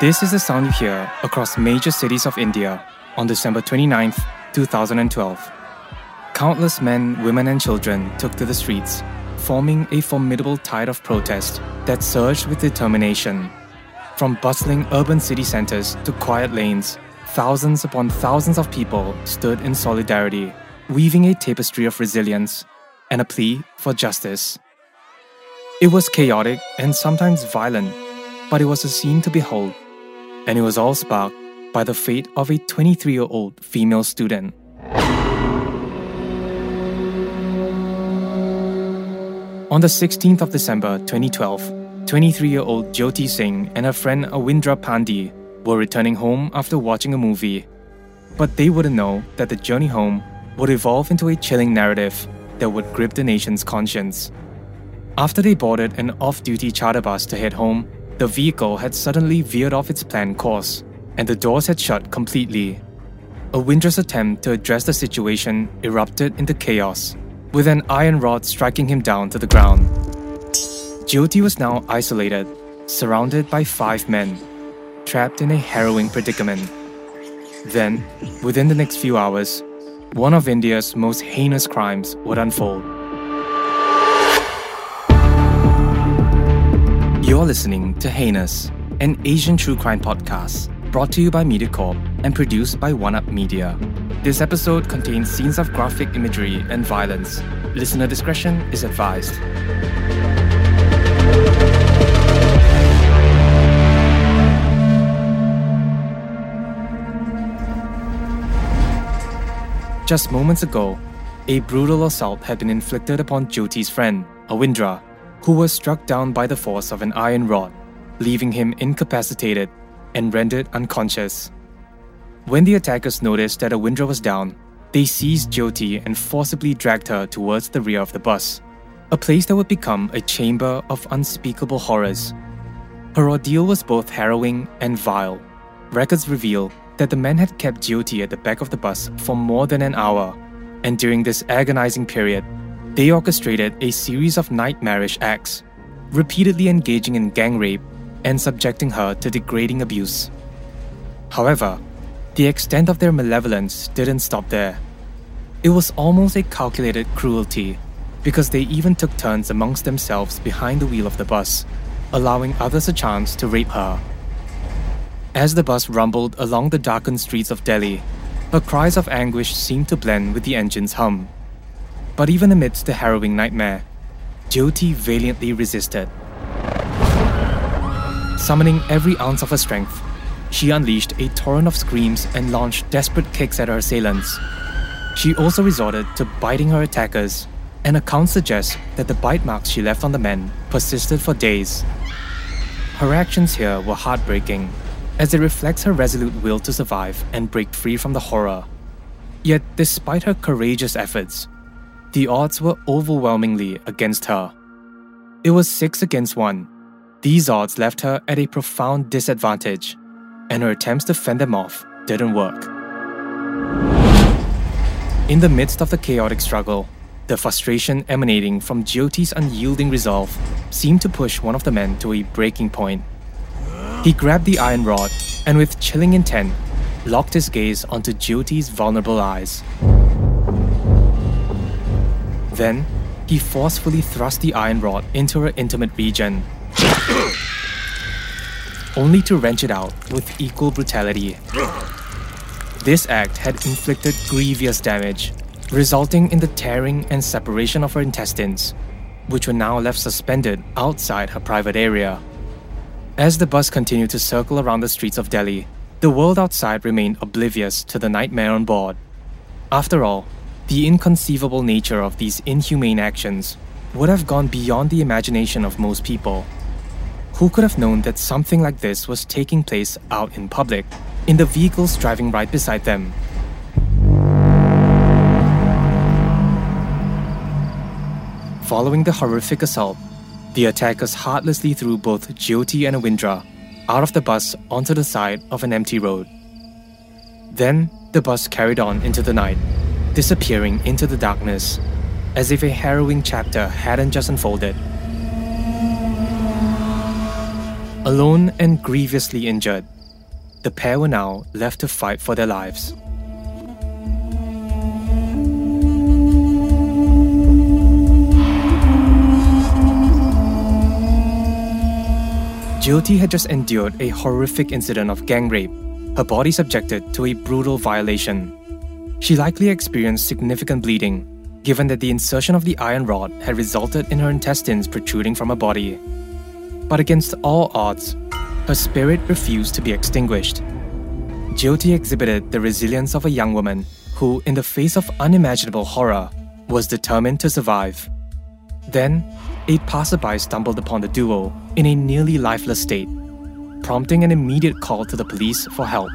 This is the sound you hear across major cities of India on December 29th, 2012. Countless men, women, and children took to the streets, forming a formidable tide of protest that surged with determination. From bustling urban city centers to quiet lanes, thousands upon thousands of people stood in solidarity, weaving a tapestry of resilience and a plea for justice. It was chaotic and sometimes violent, but it was a scene to behold and it was all sparked by the fate of a 23 year old female student. On the 16th of December 2012, 23 year old Jyoti Singh and her friend Awindra Pandey were returning home after watching a movie. But they wouldn't know that the journey home would evolve into a chilling narrative that would grip the nation's conscience. After they boarded an off duty charter bus to head home, the vehicle had suddenly veered off its planned course, and the doors had shut completely. A Awindra's attempt to address the situation erupted into chaos, with an iron rod striking him down to the ground. Jyoti was now isolated, surrounded by five men, trapped in a harrowing predicament. Then, within the next few hours, one of India's most heinous crimes would unfold. You're listening to Heinous, an Asian true crime podcast brought to you by MediaCorp and produced by One Up Media. This episode contains scenes of graphic imagery and violence. Listener discretion is advised. Just moments ago, a brutal assault had been inflicted upon Jyoti's friend, Awindra, who was struck down by the force of an iron rod, leaving him incapacitated and rendered unconscious. When the attackers noticed that Awindra was down, they seized Jyoti and forcibly dragged her towards the rear of the bus, a place that would become a chamber of unspeakable horrors. Her ordeal was both harrowing and vile. Records reveal that the men had kept Jyoti at the back of the bus for more than an hour, and during this agonizing period, they orchestrated a series of nightmarish acts, repeatedly engaging in gang rape and subjecting her to degrading abuse. However, the extent of their malevolence didn't stop there. It was almost a calculated cruelty because they even took turns amongst themselves behind the wheel of the bus, allowing others a chance to rape her. As the bus rumbled along the darkened streets of Delhi, her cries of anguish seemed to blend with the engine's hum. But even amidst the harrowing nightmare, Jyoti valiantly resisted. Summoning every ounce of her strength, she unleashed a torrent of screams and launched desperate kicks at her assailants. She also resorted to biting her attackers, and accounts suggest that the bite marks she left on the men persisted for days. Her actions here were heartbreaking, as it reflects her resolute will to survive and break free from the horror. Yet, despite her courageous efforts, the odds were overwhelmingly against her. It was six against one. These odds left her at a profound disadvantage, and her attempts to fend them off didn't work. In the midst of the chaotic struggle, the frustration emanating from Jyoti's unyielding resolve seemed to push one of the men to a breaking point. He grabbed the iron rod and, with chilling intent, locked his gaze onto Jyoti's vulnerable eyes. Then, he forcefully thrust the iron rod into her intimate region, only to wrench it out with equal brutality. This act had inflicted grievous damage, resulting in the tearing and separation of her intestines, which were now left suspended outside her private area. As the bus continued to circle around the streets of Delhi, the world outside remained oblivious to the nightmare on board. After all, the inconceivable nature of these inhumane actions would have gone beyond the imagination of most people. Who could have known that something like this was taking place out in public, in the vehicles driving right beside them? Following the horrific assault, the attackers heartlessly threw both Jyoti and Awindra out of the bus onto the side of an empty road. Then the bus carried on into the night, disappearing into the darkness, as if a harrowing chapter hadn't just unfolded. Alone and grievously injured, the pair were now left to fight for their lives. Jyoti had just endured a horrific incident of gang rape, her body subjected to a brutal violation. She likely experienced significant bleeding, given that the insertion of the iron rod had resulted in her intestines protruding from her body. But against all odds, her spirit refused to be extinguished. Jyoti exhibited the resilience of a young woman who, in the face of unimaginable horror, was determined to survive. Then, a passerby stumbled upon the duo in a nearly lifeless state, prompting an immediate call to the police for help.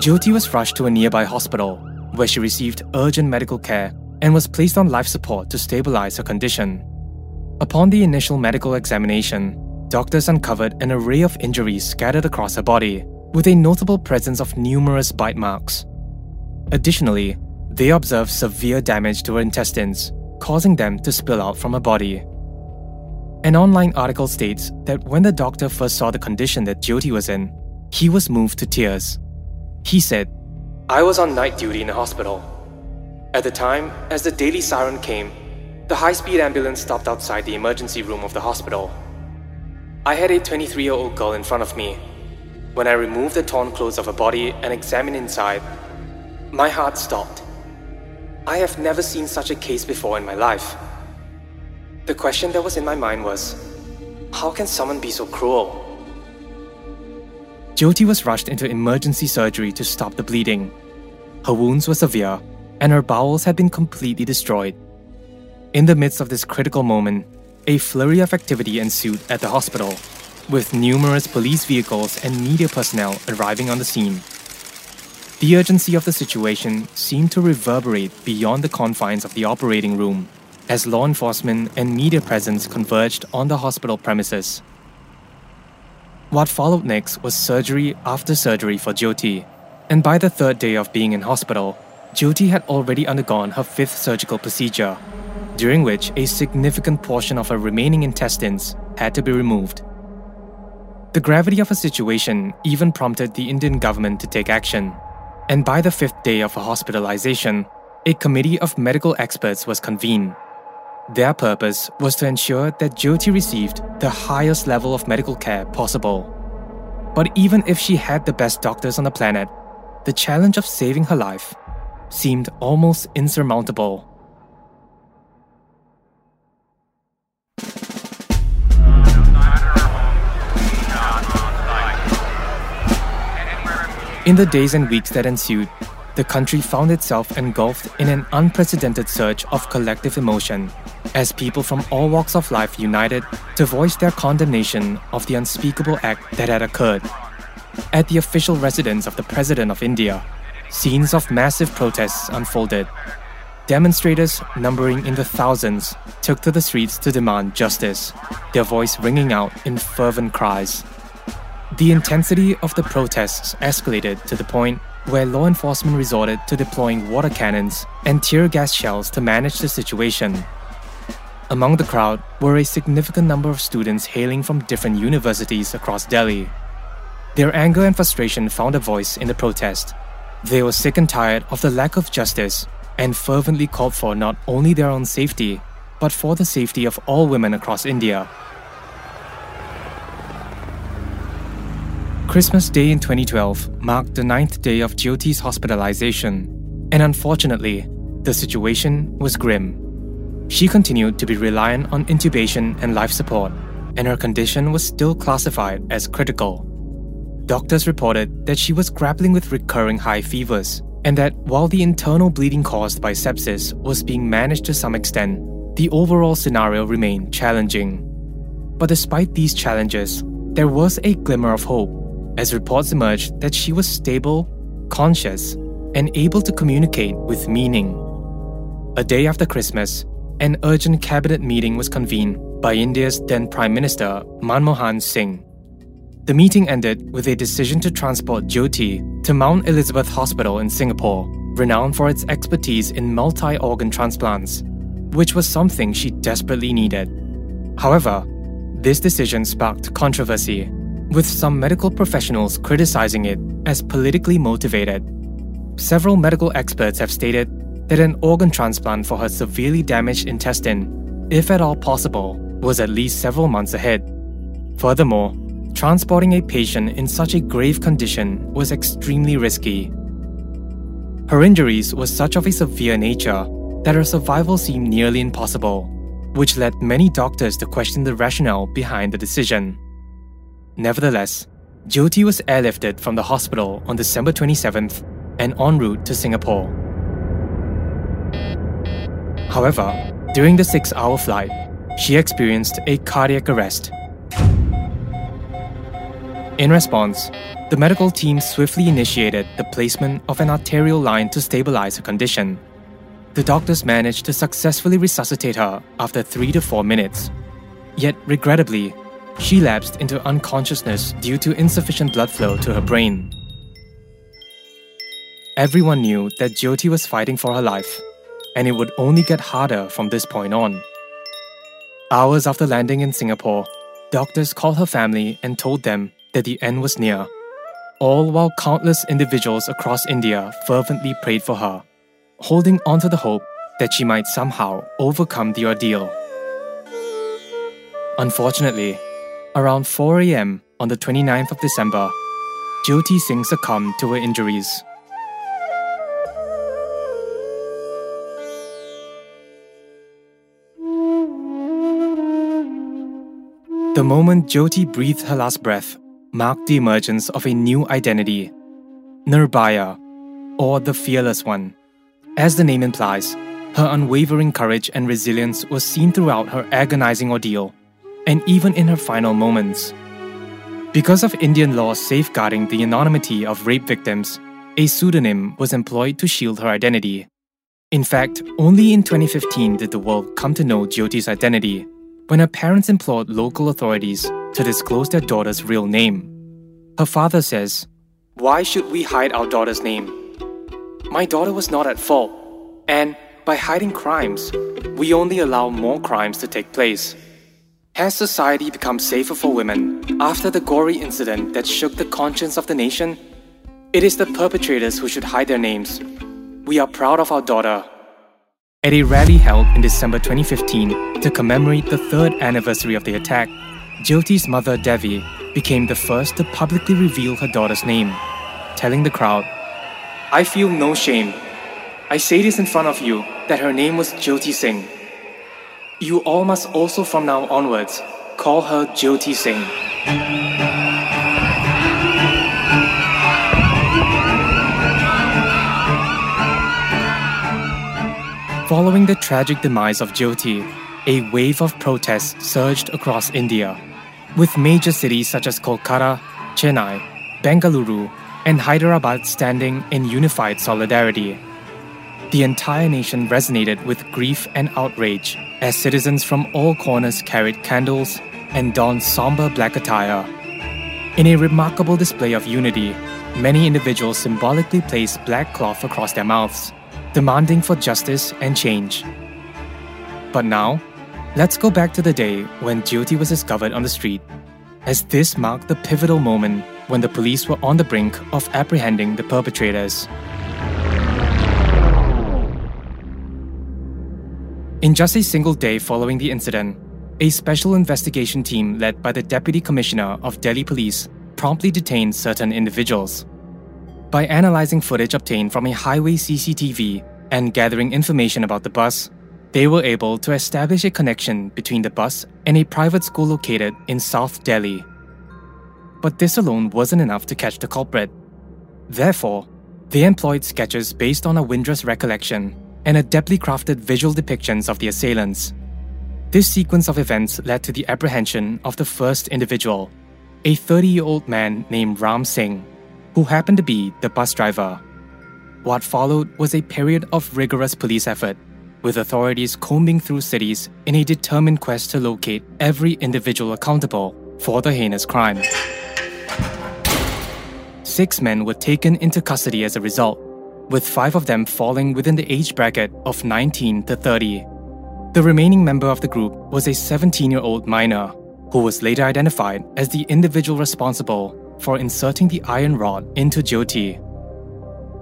Jyoti was rushed to a nearby hospital where she received urgent medical care and was placed on life support to stabilize her condition. Upon the initial medical examination, doctors uncovered an array of injuries scattered across her body, with a notable presence of numerous bite marks. Additionally, they observed severe damage to her intestines, causing them to spill out from her body. An online article states that when the doctor first saw the condition that Jyoti was in, he was moved to tears. He said, I was on night duty in the hospital. At the time, as the daily siren came, the high speed ambulance stopped outside the emergency room of the hospital. I had a 23 year old girl in front of me. When I removed the torn clothes of her body and examined inside, my heart stopped. I have never seen such a case before in my life. The question that was in my mind was how can someone be so cruel? Jyoti was rushed into emergency surgery to stop the bleeding. Her wounds were severe, and her bowels had been completely destroyed. In the midst of this critical moment, a flurry of activity ensued at the hospital, with numerous police vehicles and media personnel arriving on the scene. The urgency of the situation seemed to reverberate beyond the confines of the operating room as law enforcement and media presence converged on the hospital premises. What followed next was surgery after surgery for Jyoti, and by the third day of being in hospital, Jyoti had already undergone her fifth surgical procedure, during which a significant portion of her remaining intestines had to be removed. The gravity of her situation even prompted the Indian government to take action and by the fifth day of her hospitalization, a committee of medical experts was convened. Their purpose was to ensure that Jyoti received the highest level of medical care possible. But even if she had the best doctors on the planet, the challenge of saving her life seemed almost insurmountable. In the days and weeks that ensued, the country found itself engulfed in an unprecedented surge of collective emotion as people from all walks of life united to voice their condemnation of the unspeakable act that had occurred. At the official residence of the President of India, scenes of massive protests unfolded. Demonstrators, numbering in the thousands, took to the streets to demand justice, their voice ringing out in fervent cries. The intensity of the protests escalated to the point where law enforcement resorted to deploying water cannons and tear gas shells to manage the situation. Among the crowd were a significant number of students hailing from different universities across Delhi. Their anger and frustration found a voice in the protest. They were sick and tired of the lack of justice and fervently called for not only their own safety, but for the safety of all women across India. Christmas Day in 2012 marked the ninth day of Jyoti's hospitalization, and unfortunately, the situation was grim. She continued to be reliant on intubation and life support, and her condition was still classified as critical. Doctors reported that she was grappling with recurring high fevers, and that while the internal bleeding caused by sepsis was being managed to some extent, the overall scenario remained challenging. But despite these challenges, there was a glimmer of hope as reports emerged that she was stable, conscious, and able to communicate with meaning. A day after Christmas, an urgent cabinet meeting was convened by India's then Prime Minister Manmohan Singh. The meeting ended with a decision to transport Jyoti to Mount Elizabeth Hospital in Singapore renowned for its expertise in multi organ transplants, which was something she desperately needed. However, this decision sparked controversy, with some medical professionals criticizing it as politically motivated. Several medical experts have stated that an organ transplant for her severely damaged intestine, if at all possible, was at least several months ahead. Furthermore, transporting a patient in such a grave condition was extremely risky. Her injuries were such of a severe nature that her survival seemed nearly impossible, which led many doctors to question the rationale behind the decision. Nevertheless, Jyoti was airlifted from the hospital on December 27th and en route to Singapore. However, during the six hour flight, she experienced a cardiac arrest. In response, the medical team swiftly initiated the placement of an arterial line to stabilize her condition. The doctors managed to successfully resuscitate her after three to four minutes. Yet, regrettably, she lapsed into unconsciousness due to insufficient blood flow to her brain. Everyone knew that Jyoti was fighting for her life, and it would only get harder from this point on. Hours after landing in Singapore, doctors called her family and told them that the end was near, all while countless individuals across India fervently prayed for her, holding on to the hope that she might somehow overcome the ordeal. Unfortunately, around 4 am on the 29th of December, Jyoti Singh succumbed to her injuries. The moment Jyoti breathed her last breath marked the emergence of a new identity, Nirbhaya, or the Fearless One. As the name implies, her unwavering courage and resilience was seen throughout her agonizing ordeal, and even in her final moments. Because of Indian laws safeguarding the anonymity of rape victims, a pseudonym was employed to shield her identity. In fact, only in 2015 did the world come to know Jyoti's identity when her parents implored local authorities to disclose their daughter's real name. Her father says, Why should we hide our daughter's name? My daughter was not at fault, and by hiding crimes, we only allow more crimes to take place. Has society become safer for women after the gory incident that shook the conscience of the nation? It is the perpetrators who should hide their names. We are proud of our daughter at a rally held in December 2015 to commemorate the third anniversary of the attack, Jyoti's mother Devi became the first to publicly reveal her daughter's name, telling the crowd, I feel no shame. I say this in front of you that her name was Jyoti Singh. You all must also from now onwards call her Jyoti Singh. Following the tragic demise of Jyoti, a wave of protests surged across India, with major cities such as Kolkata, Chennai, Bengaluru, and Hyderabad standing in unified solidarity. The entire nation resonated with grief and outrage as citizens from all corners carried candles and donned somber black attire. In a remarkable display of unity, many individuals symbolically placed black cloth across their mouths demanding for justice and change. But now, let's go back to the day when Jyoti was discovered on the street, as this marked the pivotal moment when the police were on the brink of apprehending the perpetrators. In just a single day following the incident, a special investigation team led by the Deputy Commissioner of Delhi Police promptly detained certain individuals. By analyzing footage obtained from a highway CCTV and gathering information about the bus, they were able to establish a connection between the bus and a private school located in South Delhi. But this alone wasn't enough to catch the culprit. Therefore, they employed sketches based on a Awindra's recollection and adeptly crafted visual depictions of the assailants. This sequence of events led to the apprehension of the first individual, a 30 year old man named Ram Singh who happened to be the bus driver. What followed was a period of rigorous police effort, with authorities combing through cities in a determined quest to locate every individual accountable for the heinous crime. Six men were taken into custody as a result, with five of them falling within the age bracket of 19 to 30. The remaining member of the group was a 17 year old minor, who was later identified as the individual responsible for inserting the iron rod into Jyoti.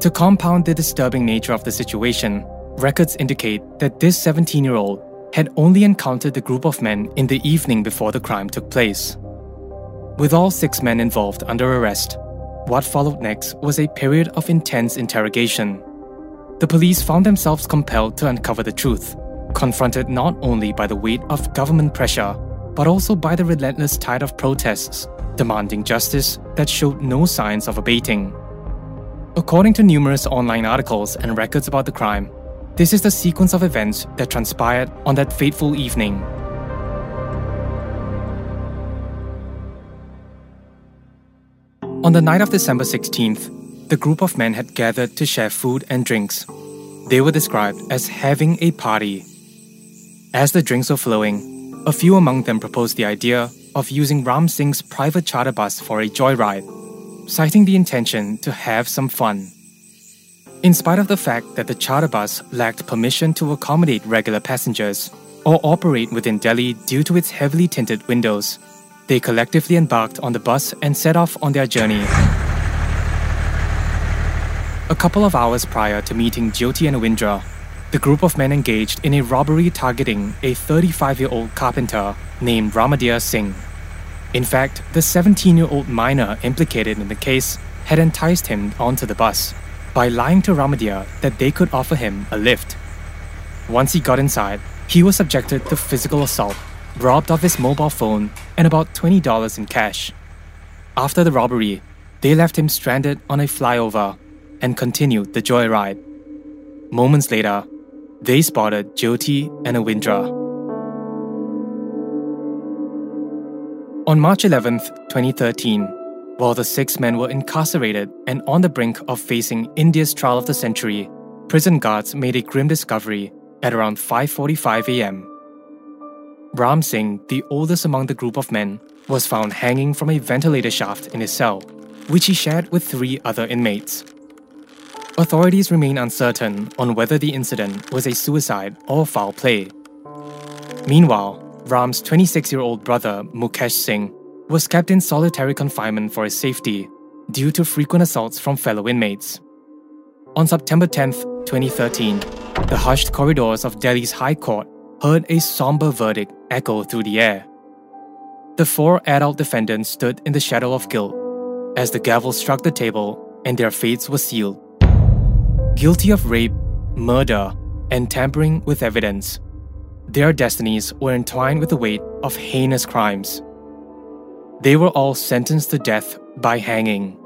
To compound the disturbing nature of the situation, records indicate that this 17 year old had only encountered the group of men in the evening before the crime took place. With all six men involved under arrest, what followed next was a period of intense interrogation. The police found themselves compelled to uncover the truth confronted not only by the weight of government pressure, but also by the relentless tide of protests demanding justice that showed no signs of abating. According to numerous online articles and records about the crime, this is the sequence of events that transpired on that fateful evening. On the night of December 16th, the group of men had gathered to share food and drinks. They were described as having a party as the drinks were flowing, a few among them proposed the idea of using Ram Singh's private charter bus for a joyride, citing the intention to have some fun. In spite of the fact that the charter bus lacked permission to accommodate regular passengers or operate within Delhi due to its heavily tinted windows, they collectively embarked on the bus and set off on their journey. A couple of hours prior to meeting Jyoti and Awindra, the group of men engaged in a robbery targeting a 35 year old carpenter named Ramadia Singh. In fact, the 17 year old minor implicated in the case had enticed him onto the bus by lying to Ramadia that they could offer him a lift. Once he got inside, he was subjected to physical assault, robbed of his mobile phone, and about $20 in cash. After the robbery, they left him stranded on a flyover and continued the joyride. Moments later, they spotted Jyoti and Awindra. On March 11, 2013, while the six men were incarcerated and on the brink of facing India's trial of the century, prison guards made a grim discovery at around 5:45 a.m. Ram Singh, the oldest among the group of men, was found hanging from a ventilator shaft in his cell, which he shared with three other inmates. Authorities remain uncertain on whether the incident was a suicide or foul play. Meanwhile, Ram's 26 year old brother, Mukesh Singh, was kept in solitary confinement for his safety due to frequent assaults from fellow inmates. On September 10, 2013, the hushed corridors of Delhi's High Court heard a somber verdict echo through the air. The four adult defendants stood in the shadow of guilt as the gavel struck the table and their fates were sealed guilty of rape, murder, and tampering with evidence. Their destinies were entwined with the weight of heinous crimes. They were all sentenced to death by hanging.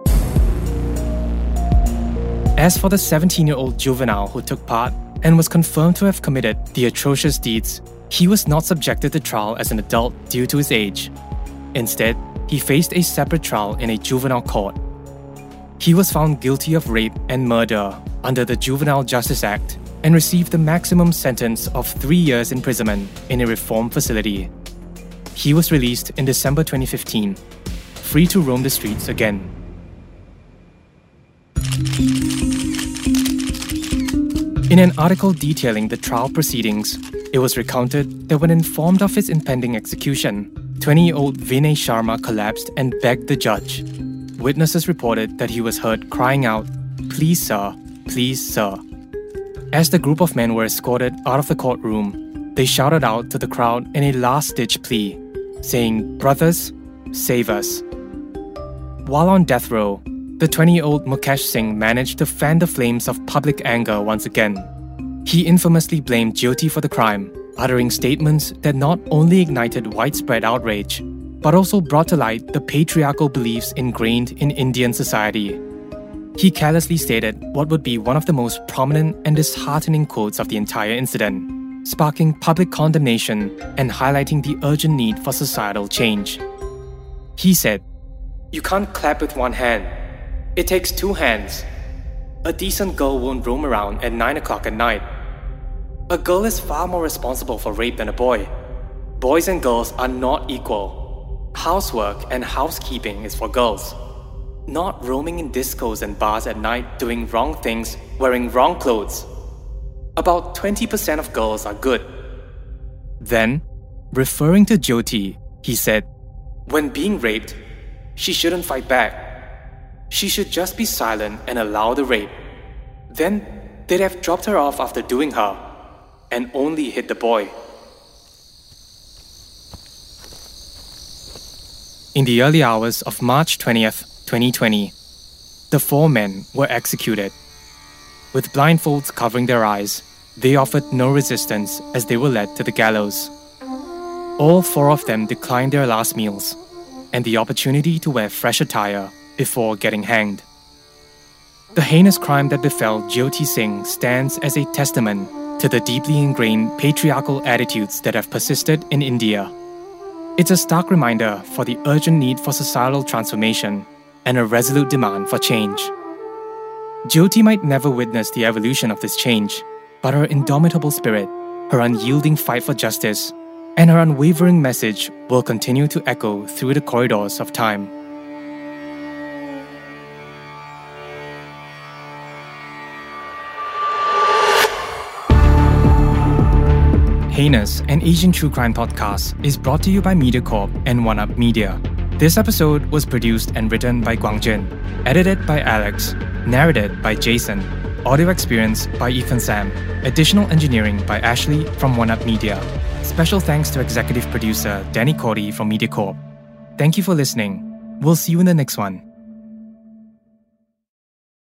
As for the 17 year old juvenile who took part and was confirmed to have committed the atrocious deeds, he was not subjected to trial as an adult due to his age. Instead, he faced a separate trial in a juvenile court. He was found guilty of rape and murder under the Juvenile Justice Act and received the maximum sentence of three years imprisonment in a reform facility. He was released in December 2015, free to roam the streets again. In an article detailing the trial proceedings, it was recounted that when informed of his impending execution, 20 year old Vinay Sharma collapsed and begged the judge. Witnesses reported that he was heard crying out, Please, sir, Please, sir. As the group of men were escorted out of the courtroom, they shouted out to the crowd in a last ditch plea, saying, Brothers, save us. While on death row, the 20 year old Mukesh Singh managed to fan the flames of public anger once again. He infamously blamed Jyoti for the crime, uttering statements that not only ignited widespread outrage, but also brought to light the patriarchal beliefs ingrained in Indian society. He carelessly stated what would be one of the most prominent and disheartening quotes of the entire incident, sparking public condemnation and highlighting the urgent need for societal change. He said, You can't clap with one hand, it takes two hands. A decent girl won't roam around at 9 o'clock at night. A girl is far more responsible for rape than a boy. Boys and girls are not equal. Housework and housekeeping is for girls. Not roaming in discos and bars at night doing wrong things, wearing wrong clothes. About 20% of girls are good. Then, referring to Jyoti, he said, When being raped, she shouldn't fight back. She should just be silent and allow the rape. Then they'd have dropped her off after doing her and only hit the boy. In the early hours of March 20th, 2020, the four men were executed. With blindfolds covering their eyes, they offered no resistance as they were led to the gallows. All four of them declined their last meals and the opportunity to wear fresh attire before getting hanged. The heinous crime that befell Jyoti Singh stands as a testament to the deeply ingrained patriarchal attitudes that have persisted in India it's a stark reminder for the urgent need for societal transformation and a resolute demand for change. Jyoti might never witness the evolution of this change, but her indomitable spirit, her unyielding fight for justice, and her unwavering message will continue to echo through the corridors of time. Heinous, an Asian true crime podcast, is brought to you by MediaCorp and OneUp Media. This episode was produced and written by Guangjin, edited by Alex, narrated by Jason, audio experience by Ethan Sam, additional engineering by Ashley from OneUp Media. Special thanks to executive producer Danny Cordy from MediaCorp. Thank you for listening. We'll see you in the next one.